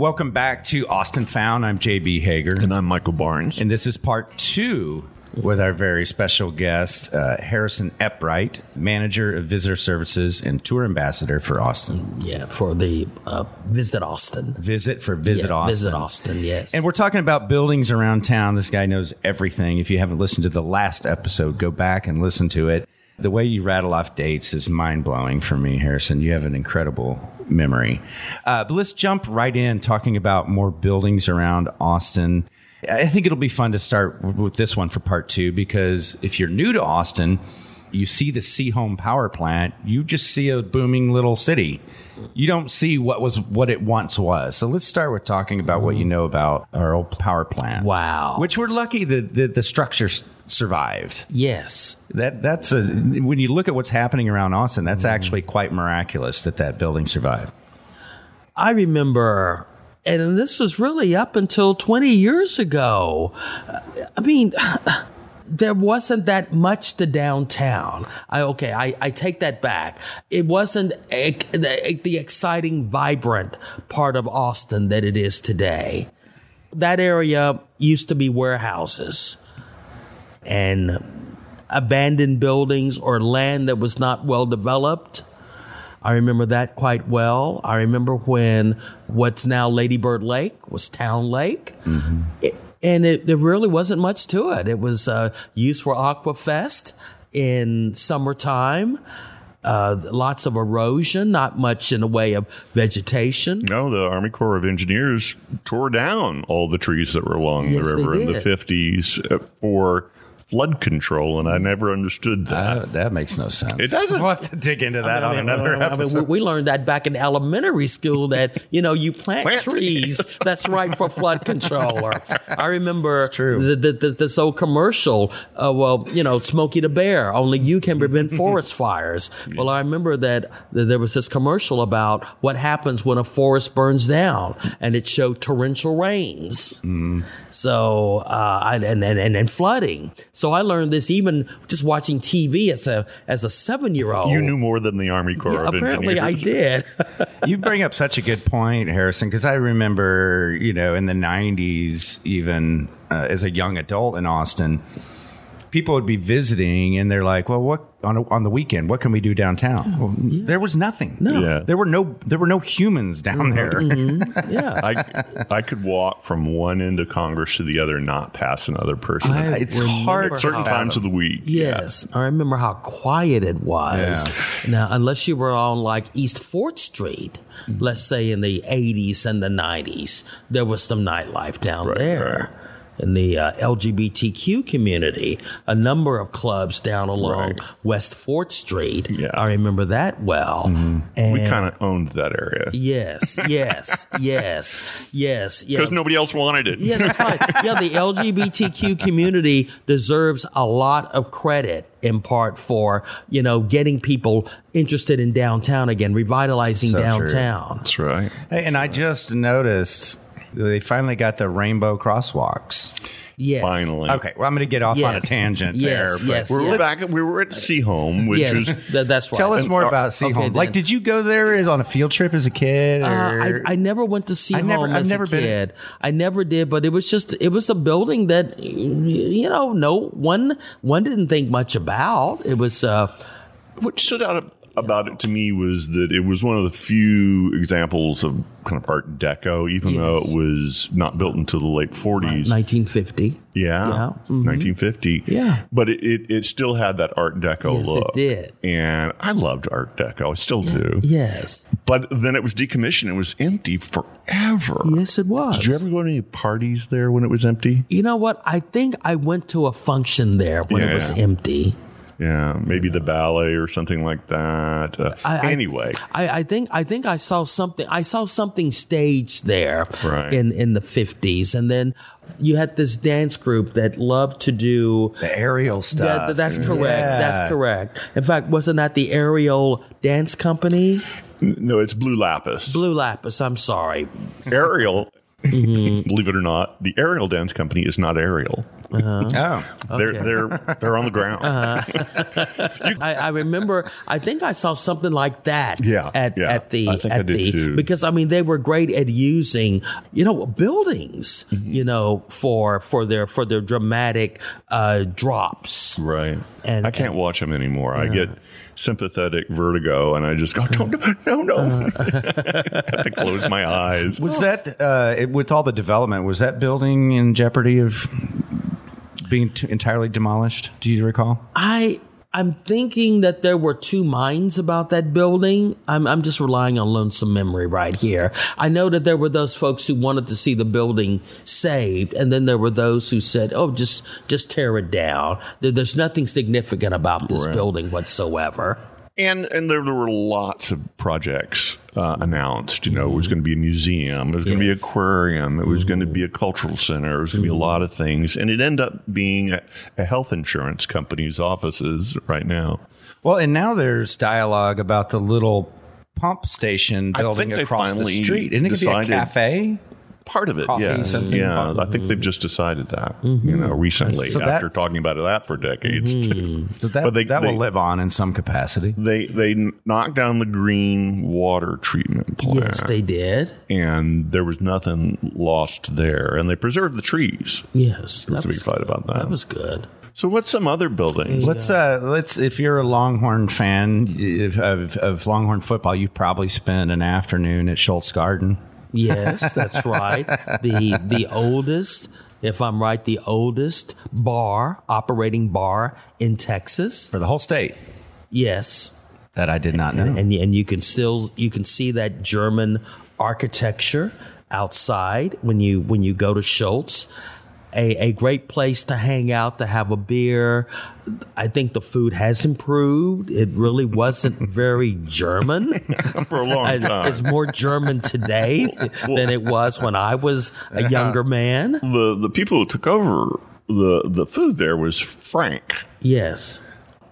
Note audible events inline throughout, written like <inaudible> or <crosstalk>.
Welcome back to Austin Found. I'm JB Hager. And I'm Michael Barnes. And this is part two with our very special guest, uh, Harrison Eppright, manager of visitor services and tour ambassador for Austin. Yeah, for the uh, Visit Austin. Visit for Visit Yeah, Austin. Visit Austin, yes. And we're talking about buildings around town. This guy knows everything. If you haven't listened to the last episode, go back and listen to it. The way you rattle off dates is mind blowing for me, Harrison. You have an incredible memory. Uh, but let's jump right in talking about more buildings around Austin. I think it'll be fun to start with this one for part two because if you're new to Austin, you see the Seaholm power plant, you just see a booming little city. You don't see what was what it once was. So let's start with talking about what you know about our old power plant. Wow. Which we're lucky that the, the structure survived. yes. That that's a, when you look at what's happening around Austin, that's actually quite miraculous that that building survived. I remember, and this was really up until 20 years ago. I mean, there wasn't that much to downtown. I okay, I, I take that back. It wasn't a, the, the exciting, vibrant part of Austin that it is today. That area used to be warehouses and abandoned buildings or land that was not well developed. I remember that quite well. I remember when what's now Lady Bird Lake was Town Lake. Mm-hmm. It- and it, there really wasn't much to it. It was uh, used for Aquafest in summertime. Uh, lots of erosion, not much in the way of vegetation. No, the Army Corps of Engineers tore down all the trees that were along Yes, the river in the 50s for flood control, and I never understood that. Uh, that makes no sense. It doesn't. We'll have to dig into that I on mean, another I mean, episode. we, we learned that back in elementary school that <laughs> you know you plant, Plant trees. That's right for flood <laughs> control. Or I remember true. The, the, the, this old commercial. Uh, well, you know, Smokey the Bear. Only you can prevent <laughs> forest fires. Well, I remember that, that there was this commercial about what happens when a forest burns down, and it showed torrential rains. So uh, and, and and and flooding. So I learned this even just watching TV as a as a seven year old. You knew more than the Army Corps Yeah, of apparently I did. <laughs> you bring up such a good point, Harrison, because I remember, you know, in the 90s, even uh, as a young adult in Austin, people would be visiting and they're like, well, what on, a, on the weekend, what can we do downtown? Well, There was nothing. No. Yeah. There were no there were no humans down there. yeah. <laughs> I, I could walk from one end of Congress to the other, not pass another person. I It's hard Certain how- times of the week. Yes, I remember how quiet it was. Now, unless you were on like East 4th Street, Mm-hmm. let's say in the 80s and the 90s, there was some nightlife down Right, there. In the uh, LGBTQ community, a number of clubs down along Right. West 4th Street. Yeah. I remember that well. And We kind of owned that area yes, yes, <laughs> yes, yes, yeah. because nobody else wanted it. Yeah, that's right. <laughs> Yeah, the LGBTQ community deserves a lot of credit in part for, you know, getting people interested in downtown again, revitalizing So true. downtown. That's right. Hey, and I just noticed they finally got the rainbow crosswalks. Yes. Finally. Okay, well, I'm going to get off on a tangent Yes, there. but yes. We were Yes. back. We were at Seaholm, which Yes, is th- that's right. Tell us more about Seaholm. okay, like, did you go there on a field trip as a kid? Uh, I, I never went to see I never- home I've as never a been- kid. I never did, but it was just it was a building that you know no one one didn't think much about. It was uh, what stood out about it to me was that it was one of the few examples of kind of Art Deco, even though it was not built until the late 40s. 1950. Yeah, Yeah. Mhm. 1950. Yeah. but it, it, it still had that Art Deco Yes, it look. did. and I loved Art Deco. I still do. Yes. But then it was decommissioned. It was empty forever. Yes, it was. Did you ever go to any parties there when it was empty? You know what? I think I went to a function there when it was empty. Yeah, maybe the ballet or something like that. Uh, I- I- anyway, I, I think I think I saw something. I saw something staged there Right. in in the fifties, and then you had this dance group that loved to do. The aerial stuff. th- that's correct. Yeah. That's correct. In fact, wasn't that the Aerial Dance Company? No, it's Blue Lapis. Blue Lapis. I'm sorry. Ariel, Mm-hmm. <laughs> believe it or not, the aerial Dance Company is not Ariel. Oh. They're they're they're on the ground. Uh-huh. <laughs> I, I remember. I think I saw something like that. Yeah, At, yeah. at the I think I at did the too. because I mean they were great at using you know buildings Mm-hmm. you know for for their for their dramatic uh, drops. Right. And- I can't watch them anymore. I get sympathetic vertigo, and I just go, no, no, no, no. <laughs> I have to close my eyes. Was that uh, it, with all the development? Was that building in jeopardy of being t- entirely demolished? Do you recall? I I'm thinking that there were two minds about that building. I'm I'm just relying on lonesome memory right here. I know that there were those folks who wanted to see the building saved, and then there were those who said, "Oh, just just tear it down." There's nothing significant about this Right. building whatsoever. And and there, there were lots of projects uh, announced. You know, it was mm-hmm. going to be a museum. It was going to be an aquarium. It was going to mm-hmm. be a cultural center. It was going to be a mm-hmm. lot of things. And it ended up being a, a health insurance company's offices right now. Well, and now there's dialogue about the little pump station building across the street. Isn't it going to be a cafe? Part of it, Coffee, yeah. I think they've just decided that. You know, recently So after talking about that for decades too. But that, But they- that they- will live on in some capacity. They they knocked down the green water treatment plant. Yes, they did. and there was nothing lost there, and they preserved the trees. Yes, that There's a big was, fight about that. that was good. so, what's some other buildings? Let's uh, let's if you're a Longhorn fan if, of, of Longhorn football, you probably spent an afternoon at Scholz Garden. Yes, that's right. The the oldest, if I'm right, the oldest bar, operating bar in Texas. for the whole state. Yes. That I did not know. And and you can still you can see that German architecture outside when you when you go to Scholz. A, a great place to hang out to have a beer. I think the food has improved. It really wasn't <laughs> very German. <laughs> for a long time. It's more German today <laughs> than it was when I was a uh-huh. younger man. the the people who took over the the food there was Frank, Yes.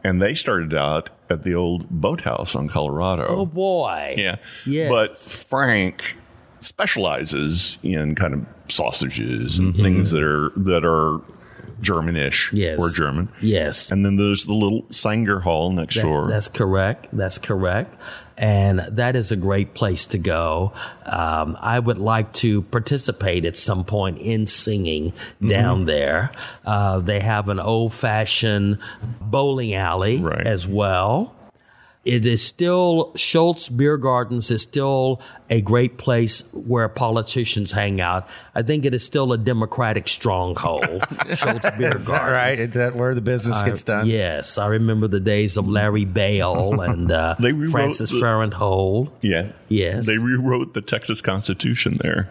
and they started out at the old boathouse on Colorado. Oh boy. Yeah. Yes. But Frank specializes in kind of sausages and things that are that are Germanish Mm-hmm. Yes. or German. Yes. And then there's the little Sanger Hall next That- door. That's correct. That's correct. And that is a great place to go. Um, I would like to participate at some point in singing Mm-hmm. down there. Uh, they have an old fashioned bowling alley Right. as well. It is still, Scholz Beer Gardens is still a great place where politicians hang out. I think it is still a Democratic stronghold, <laughs> Scholz Beer Is that Gardens. right? Is that where the business gets done? Yes, I remember the days of Larry Bale <laughs> and uh, They rewrote Frances the- Farenthold. yeah. Yes. They rewrote the Texas Constitution there,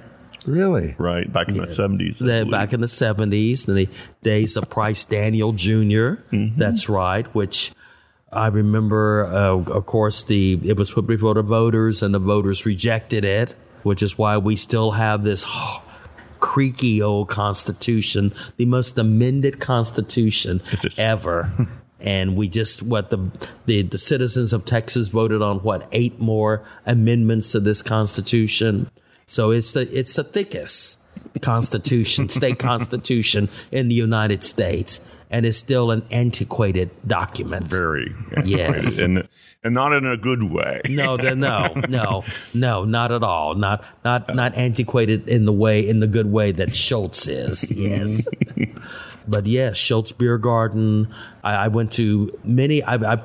Really? right? Back in the 70s. I Then back in the 70s, in the days of Price Daniel junior Mm-hmm. That's right, which I remember, uh, of course, the it was put before the voters and the voters rejected it, which is why we still have this <sighs> creaky old constitution, the most amended constitution <laughs> ever. And we just what the, the the citizens of Texas voted on what eight more amendments to this constitution. So it's the it's the thickest constitution, state <laughs> constitution in the United States, and is still an antiquated document. Very. Yes. And, and not in a good way. No, the, no, no, no, not at all. Not not not antiquated in the way in the good way that Scholz is. <laughs> Yes, but yes, Scholz Beer Garden. I, I went to many. I've, I've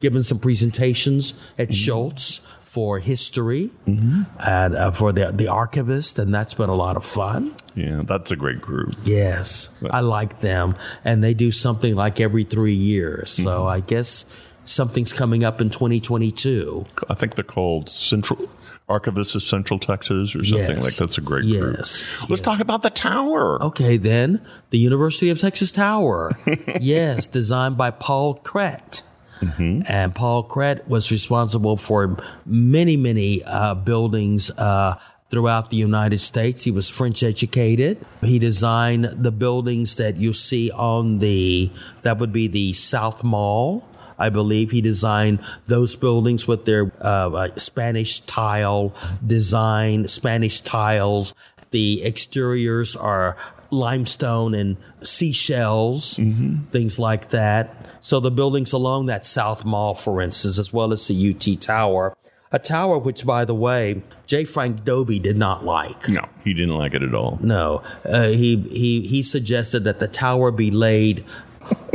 given some presentations at mm-hmm. Scholz for history and uh, for the the archivist, and that's been a lot of fun. Yeah, that's a great group. Yes, I like them, and they do something like every three years. So Mm-hmm. I guess something's coming up in 2022. I think they're called Central Archivists of Central Texas or something Yes. like that's a great Yes. group. Let's talk about the tower. Okay, then the University of Texas Tower. <laughs> yes, designed by Paul Cret. And Paul Cret was responsible for many, many uh, buildings uh, throughout the United States. He was French educated. He designed the buildings that you see on the, that would be the South Mall. I believe he designed those buildings with their uh, uh, Spanish tile design, Spanish tiles. The exteriors are limestone and seashells, things like that. So the buildings along that South Mall, for instance, as well as the UT Tower, a tower which, by the way, J. Frank Dobie did not like. No, he didn't like it at all. No, uh, he he he suggested that the tower be laid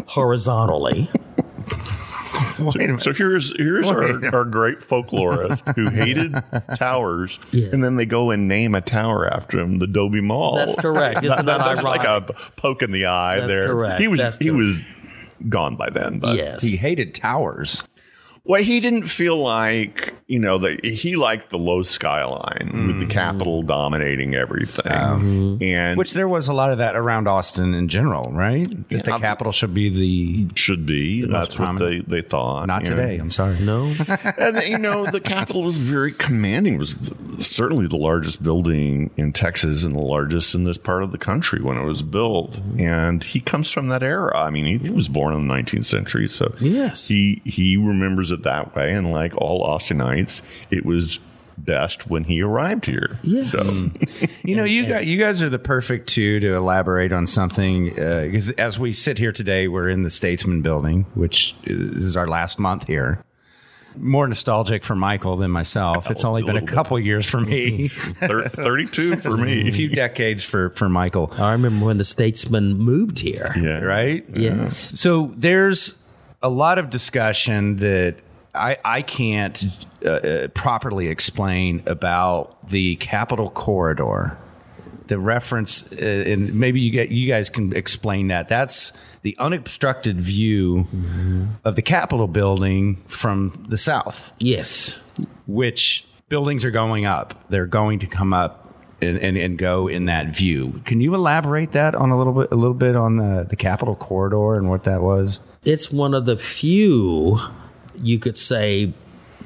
horizontally. <laughs> Wait a minute. So here's here's Wait. our, our great folklorist who <laughs> hated towers, Yeah. and then they go and name a tower after him, the Dobie Mall. That's correct. Isn't <laughs> that that's like a poke in the eye That's there. correct. He was That's he correct. was gone by then. But yes. He hated towers. Well, he didn't feel like you know that he liked the low skyline with Mm. the Capitol dominating everything, and Which there was a lot of that around Austin in general, right? That the Yeah. capital should be the should be. That's what they, they thought. not you know. today. I'm sorry. no. <laughs> and you know the Capitol was very commanding. It was certainly the largest building in Texas and the largest in this part of the country when it was built. And he comes from that era. I mean, he was born in the 19th century, so Yes. he he remembers it that way. And like all Austinites, it was best when he arrived here. Yes. So mm. <laughs> You know, you guys, you guys are the perfect two to elaborate on something. Uh, because as we sit here today, we're in the Statesman Building, which is our last month here. More nostalgic for Michael than myself. It's only a been a little bit. couple years for me, <laughs> thir- 32 for me. <laughs> a few decades for for Michael. I remember when the statesman moved here. Yeah. right? Yes. So there's a lot of discussion that I, I can't uh, uh, properly explain about the Capitol Corridor. The reference, uh, and maybe you get you guys can explain that. That's the unobstructed view of the Capitol building from the south Yes. which buildings are going up. They're going to come up and, and, and go in that view. Can you elaborate that on a little bit a little bit on the, the Capitol corridor and what that was? It's one of the few, you could say,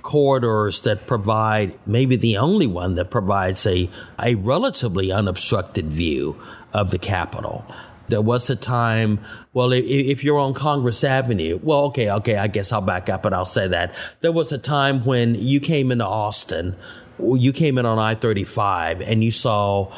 corridors that provide, maybe the only one that provides a, a relatively unobstructed view of the Capitol. There was a time, well, i- if you're on Congress Avenue, well, okay, okay, I guess I'll back up and I'll say that. There was a time when you came into Austin, you came in on I 35 and you saw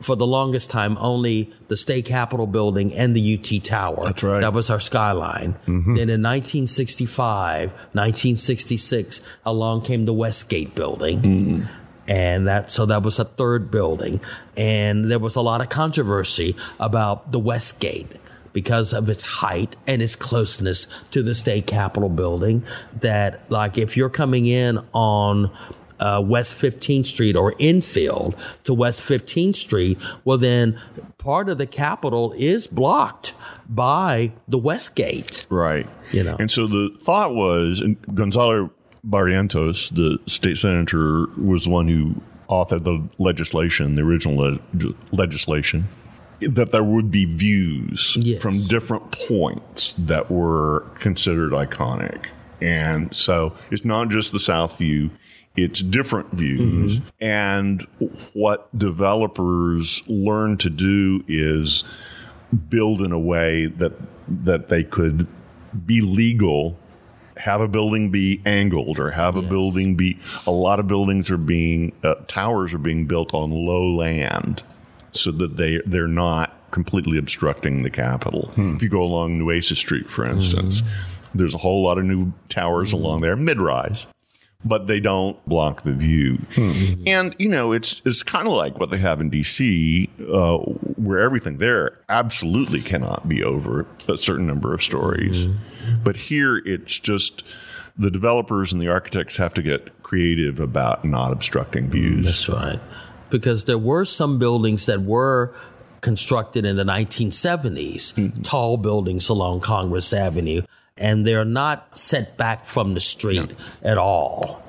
for the longest time only the state capitol building and the UT tower. That's right. That was our skyline. Mm-hmm. Then in 1965, 1966, along came the Westgate building. Mm-hmm. And that so that was a third building. And there was a lot of controversy about the Westgate because of its height and its closeness to the state capitol building. That like if you're coming in on uh, West 15th Street or infield to West 15th Street, well, then part of the Capitol is blocked by the West Gate. Right. You know. And so the thought was, and Gonzalo Barrientos, the state senator, was the one who authored the legislation, the original le- legislation, that there would be views Yes. from different points that were considered iconic. And so it's not just the South View, it's different views. And what developers learn to do is build in a way that that they could be legal have a building be angled or have a building be a lot of buildings are being uh, towers are being built on low land so that they they're not completely obstructing the Capitol. Hmm. If you go along Nueces Street, for instance, mm-hmm. there's a whole lot of new towers mm-hmm. along there, mid-rise, but they don't block the view. Hmm. And you know, it's it's kind of like what they have in D.C., uh, where everything there absolutely cannot be over a certain number of stories. Hmm. But here, it's just the developers and the architects have to get creative about not obstructing hmm, views. That's right. Because there were some buildings that were constructed in the 1970s, tall buildings along Congress Avenue, and they're not set back from the street at all.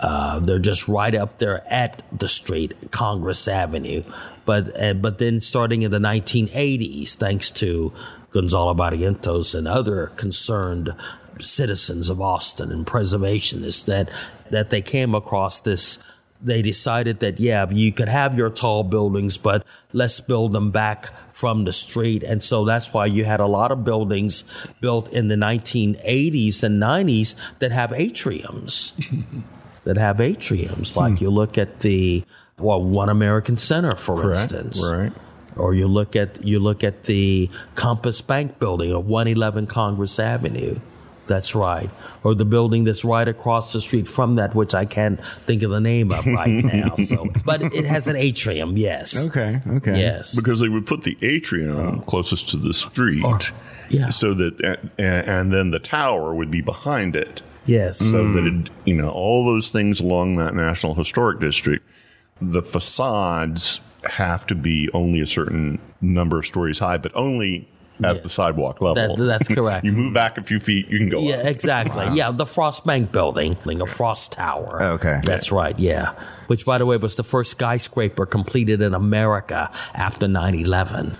Uh, they're just right up there at the street, Congress Avenue. But uh, but then starting in the 1980s, thanks to Gonzalo Barrientos and other concerned citizens of Austin and preservationists, that that they came across this. They decided that yeah, you could have your tall buildings, but let's build them back from the street. And so that's why you had a lot of buildings built in the 1980s and 90s that have atriums. <laughs> that have atriums. Like hmm. you look at the well, One American Center, for Correct. instance. Right. Or you look at you look at the Compass Bank building or 111 Congress Avenue. That's right. Or the building that's right across the street from that, which I can't think of the name of right <laughs> now. So, but it has an atrium. Yes. Okay. Okay. Yes. Because they would put the atrium oh. closest to the street. Or- yeah. So that, and, and then the tower would be behind it. Yes. so that mm. it, you know all those things along that national historic district the facades have to be only a certain number of stories high but only at Yeah. the sidewalk level That- that's <laughs> correct. you move back a few feet you can go Yeah, up. exactly. Yeah, the Frost Bank building, a Frost Tower. Okay. That's right, yeah. Which, by the way, was the first skyscraper completed in America after 9 11.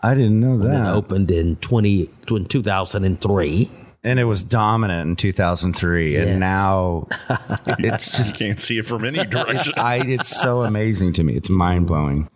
I didn't know that. It opened in, 20, in 2003. And it was dominant in 2003. Yes. And now <laughs> it's just can't see it from any <laughs> direction I, it's so amazing to me. It's mind blowing.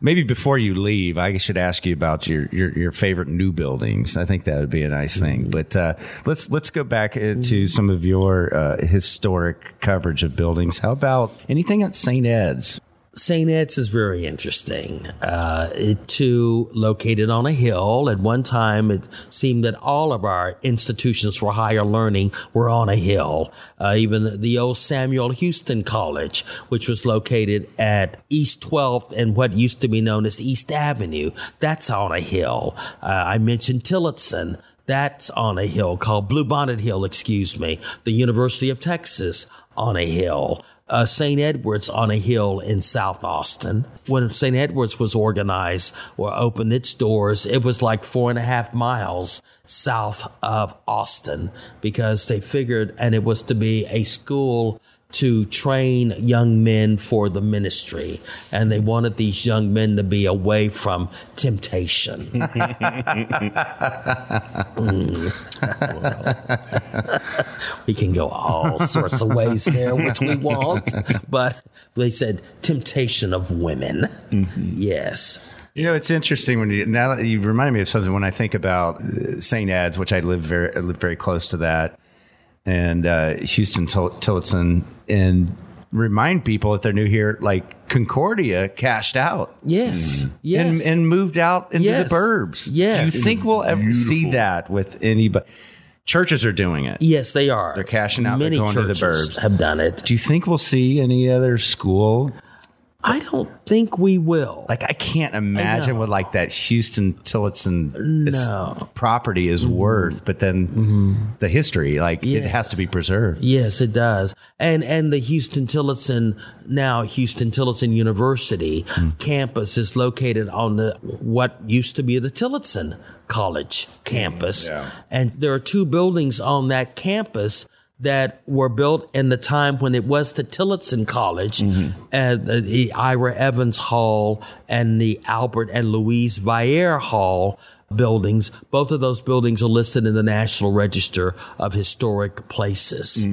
Maybe before you leave, I should ask you about your, your, your favorite new buildings. I think that would be a nice thing. But uh, let's let's go back to some of your uh, historic coverage of buildings. How about anything at St. Ed's? St. Ed's is very interesting. Uh, it too located on a hill. At one time, it seemed that all of our institutions for higher learning were on a hill. Uh, even the old Samuel Huston College, which was located at East 12th and what used to be known as East Avenue, that's on a hill. Uh, I mentioned Tillotson. That's on a hill called Bluebonnet Hill, excuse me. The University of Texas on a hill. Uh, St. Edward's on a hill in South Austin. When St. Edward's was organized or opened its doors, it was like four and a half miles south of Austin because they figured, and it was to be a school to train young men for the ministry. And they wanted these young men to be away from temptation. <laughs> we can go all sorts of ways there, which we won't. But they said temptation of women. Yes. You know, it's interesting when you now that you reminded me of something when I think about uh, St. Ed's, which I live very I live very close to that, and uh, Huston Till- Tillotson, and remind people if they're new here, like Concordia cashed out. Yes. Yes. And, and moved out into Yes. the burbs. Yes. Do you think we'll ever see that with anybody? Churches are doing it. yes, they are. They're cashing out, they're Many going to the churches burbs. have done it. Do you think we'll see any other school? I don't think we will. Like I can't imagine know. what like that Huston Tillotson Mm-hmm. property is mm-hmm. worth, but then mm-hmm. the history, like it has to be preserved. Yes, it does. And and the Huston Tillotson now Huston Tillotson University hmm. campus is located on the what used to be the Tillotson College hmm. campus. Yeah. And there are two buildings on that campus that were built in the time when it was the Tillotson College, and the, the Ira Evans Hall and the Albert and Louise Vayer Hall buildings. Both of those buildings are listed in the National Register of Historic Places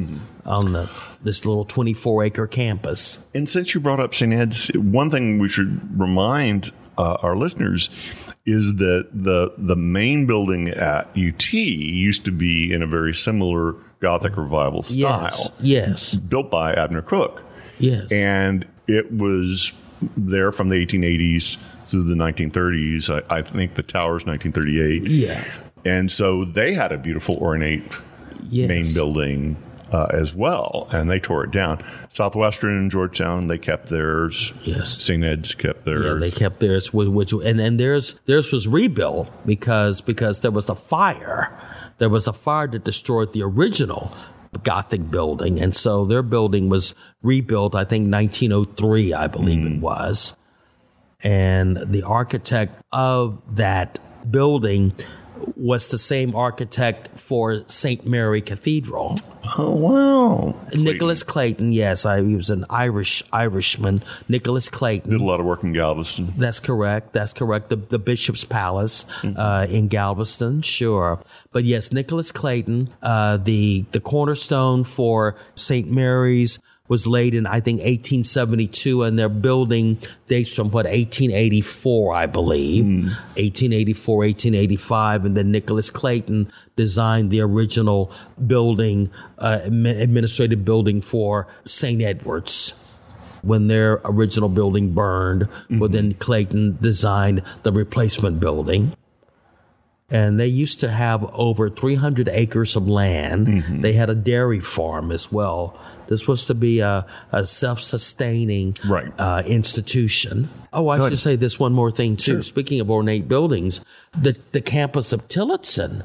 on the this little 24 acre campus. And since you brought up St. Ed's, one thing we should remind uh, our listeners is that the the main building at UT used to be in a very similar Gothic revival style, Yes, yes, built by Abner Cook, yes. and it was there from the 1880s through the 1930s. I, I think the tower's 1938. yeah, And so they had a beautiful ornate yes. main building uh, as well, and they tore it down. Southwestern and Georgetown, they kept theirs. Yes. St. Ed's kept Yeah, theirs. they kept theirs, whi- which and and theirs theirs was rebuilt because because there was a fire, there was a fire that destroyed the original Gothic building, and so their building was rebuilt. I think 1903, I believe it hmm. was, and the architect of that building was the same architect for St. Mary Cathedral. Oh wow! Nicholas Clayton, yes, I, he was an Irish Irishman. Nicholas Clayton. Did a lot of work in Galveston. That's correct. That's correct. The, the Bishop's Palace uh, in Galveston, sure. But yes, Nicholas Clayton, uh, the the cornerstone for St. Mary's was laid in I think 1872, and their building dates from what 1884, I believe, 1884, 1885, and then Nicholas Clayton designed the original building, uh, administrative building for St. Edward's when their original building burned. Well, then Clayton designed the replacement building. And they used to have over 300 acres of land. They had a dairy farm as well. This was to be a, a self sustaining Right. uh, institution. Oh, I should say this one more thing, too. Speaking of ornate buildings, the, the campus of Tillotson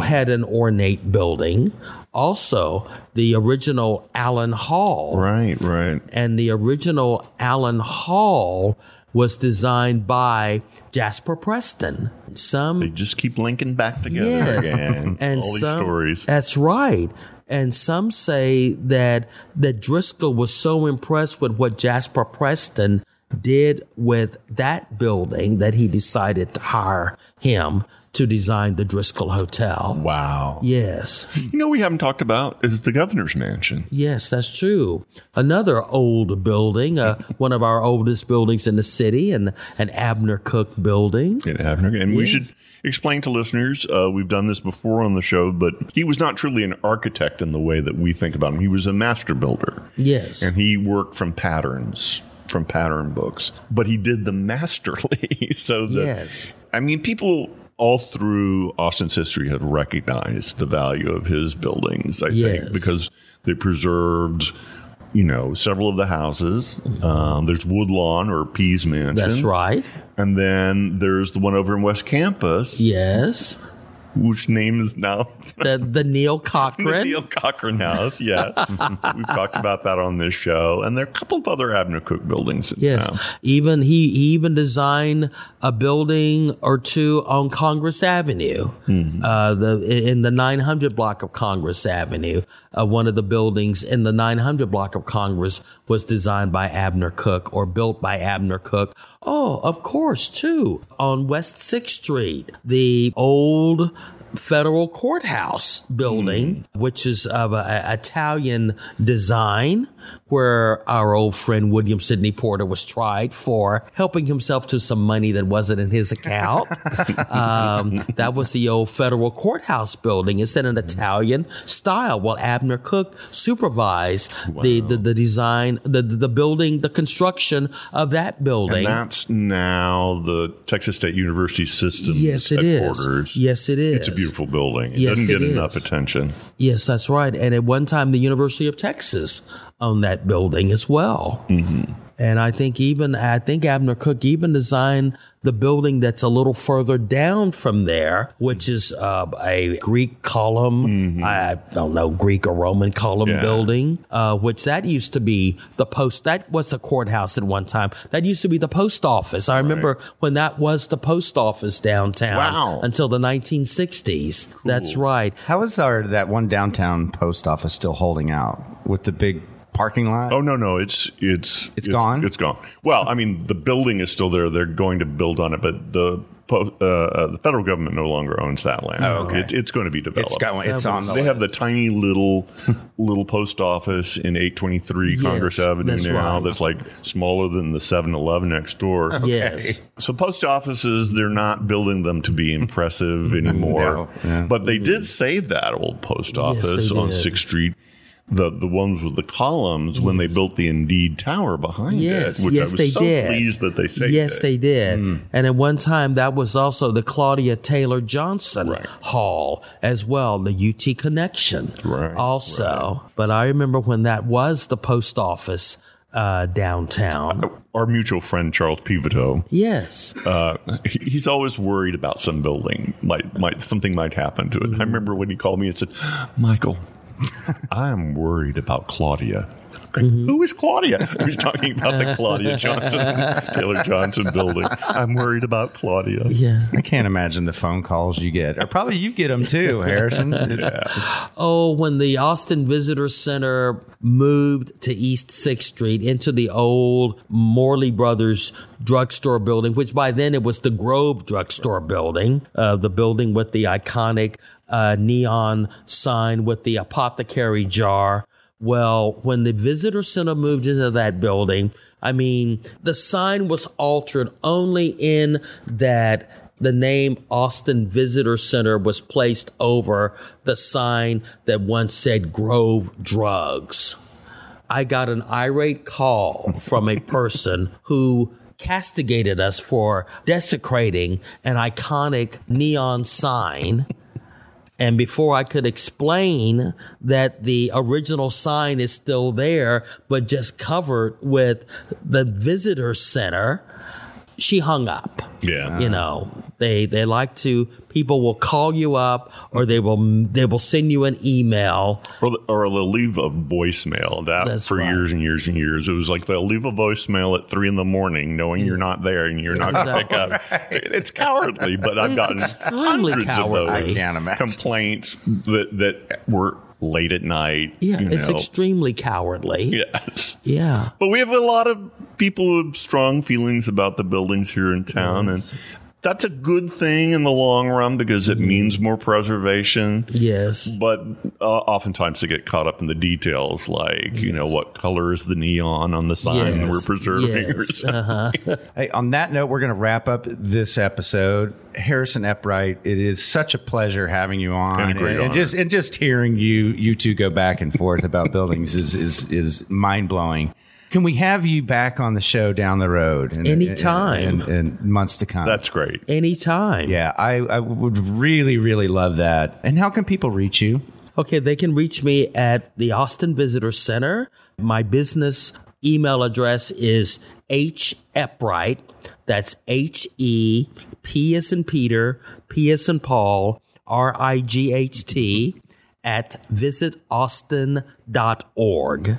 had an ornate building. Also, the original Allen Hall Right, right. and the original Allen Hall was designed by Jasper Preston. Some They just keep linking back together Yes. again. <laughs> and All these some, stories. That's right. And some say that that Driskill was so impressed with what Jasper Preston did with that building that he decided to hire him to design the Driskill Hotel. Wow. Yes. You know, we haven't talked about is the governor's mansion. Yes, that's true. Another old building, uh, <laughs> one of our oldest buildings in the city, and an Abner Cook building. in Abner. And we should explain to listeners, uh, we've done this before on the show, but he was not truly an architect in the way that we think about him. He was a master builder. Yes. And he worked from patterns, from pattern books, but he did them <laughs> masterly. <laughs> so that, Yes. I mean, people all through Austin's history have recognized the value of his buildings, I Yes. think, because they preserved. You know, several of the houses. Um, there's Woodlawn or Pease Mansion. That's right. And then there's the one over in West Campus, Yes. whose name is now The the Neill <laughs> the Cochran. Neill Cochran House. Yeah, we've talked about that on this show, and there are a couple of other Abner Cook buildings in Yes. town. Even he, he even designed a building or two on Congress Avenue, Mm-hmm. uh, the in the 900 block of Congress Avenue. Uh, one of the buildings in the 900 block of Congress was designed by Abner Cook or built by Abner Cook. Oh, of course, too. On West Sixth Street, the old federal courthouse building, hmm. which is of a, a Italian design, where our old friend William Sydney Porter was tried for helping himself to some money that wasn't in his account. <laughs> um, that was the old federal courthouse building. It's in an Italian style. Well, Abner Cook supervised the, the the design, the the building, the construction of that building. And that's now the Texas State University system. Yes, it is. Yes, it is. It's a beautiful building. It Yes, doesn't get enough attention. Yes, that's right. And at one time, the University of Texas owned that building as well. Mm-hmm. And I think even I think Abner Cook even designed the building that's a little further down from there, which is uh, a Greek column. I don't know Greek or Roman column Yeah. building, uh, which that used to be the post. That was the courthouse at one time. That used to be the post office. I remember when that was the post office downtown Wow. until the 1960s. That's right. How is our that one downtown post office still holding out with the big parking lot? Oh no, no, it's it's It's gone? It's gone. Well, I mean, the building is still there. They're going to build on it, but the uh, uh, the federal government no longer owns that land. Oh, okay. It, it's going to be developed. it's going. It's on the. They have the tiny little little post office in 823 Congress Avenue that's now right. that's like smaller than the 7-Eleven next door. Yes. So post offices, they're not building them to be impressive <laughs> anymore. No, yeah. But they did save that old post they office on. Sixth Street. The the ones with the columns when they built the Indeed Tower behind Yes, it, which yes, I was they so did. pleased that they saved Yes, it. they did. And at one time, that was also the Claudia Taylor Johnson Right. Hall as well, the UT Connection. Right, Also, but I remember when that was the post office uh, downtown. Our mutual friend Charles Peveto, Yes. uh, he's always worried about some building might might something might happen to it. I remember when he called me and said, "Michael, I am worried about Claudia." Who is Claudia? <laughs> He was talking about the Claudia <laughs> Johnson, Taylor Johnson building. I'm worried about Claudia. Yeah. I can't imagine the phone calls you get, or probably you get them too, <laughs> Harrison. Oh, when the Austin Visitor Center moved to East 6th Street into the old Morley Brothers drugstore building, which by then it was the Grove drugstore building, uh, the building with the iconic uh, neon sign with the apothecary jar. Well, when the visitor center moved into that building, I mean, the sign was altered only in that the name Austin Visitor Center was placed over the sign that once said Grove Drugs. I got an irate call from a person <laughs> who castigated us for desecrating an iconic neon sign. And before I could explain that the original sign is still there, but just covered with the visitor center, she hung up. Yeah. You know, they they like to people will call you up or they will they will send you an email. Or, or they'll leave a voicemail. That That's for right. years and years and years. It was like they'll leave a voicemail at three in the morning, knowing you're not there and you're not going to pick up. It's cowardly, but I've gotten hundreds cowardly. of I those can't imagine. complaints that that were late at night. Yeah, you it's know. extremely cowardly. Yes. Yeah. But we have a lot of people with strong feelings about the buildings here in town, and that's a good thing in the long run because it means more preservation. Yes. But uh, oftentimes they get caught up in the details, like you know what color is the neon on the sign Yes. we're preserving. Yes. Uh-huh. <laughs> Hey, on that note, we're going to wrap up this episode. Harrison Eppright, it is such a pleasure having you on, And a great honor. just and just hearing you you two go back and forth about buildings is is is mind blowing. Can we have you back on the show down the road? In, Anytime. in, in, in months to come. That's great. Anytime. yeah, I, I would really really love that. And how can people reach you? Okay, they can reach me at the Austin Visitor Center. My business email address is heppright. That's H E P as in Peter, P as in Paul, R I G H T at visitaustin.org.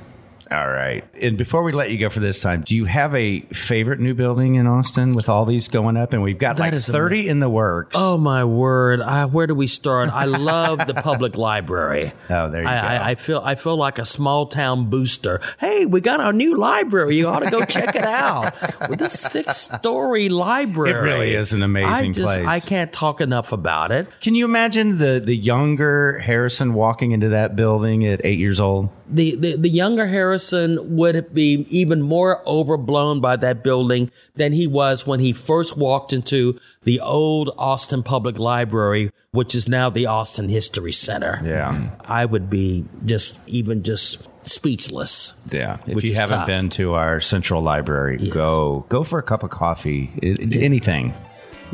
All right. And before we let you go for this time, do you have a favorite new building in Austin with all these going up? And we've got like is 30 in the works. Oh my word! I, where do we start? I love the public <laughs> library. Oh, there you I, go. I, I feel I feel like a small town booster. Hey, we got our new library. You ought to go check it out. With this six story library, It really is an amazing I just, place. I can't talk enough about it. Can you imagine the, the younger Harrison walking into that building at eight years old? The, the the younger Harrison would be even more overblown by that building than he was when he first walked into the old Austin Public Library, which is now the Austin History Center. Yeah. I would be just even just speechless. Yeah. If you haven't tough. been to our central library, go go for a cup of coffee. It, it- anything.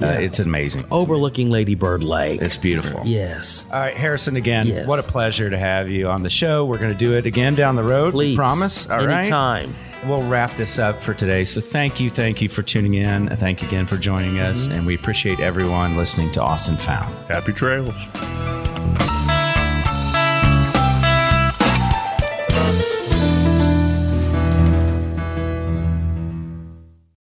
Uh, it's amazing. Overlooking Lady Bird Lake. It's beautiful. yes. All right, Harrison, again, Yes. what a pleasure to have you on the show. We're going to do it again down the road. Please. Promise. All right. Anytime. We'll wrap this up for today. So thank you. Thank you for tuning in. Thank you again for joining us. And we appreciate everyone listening to Austin Found. Happy trails.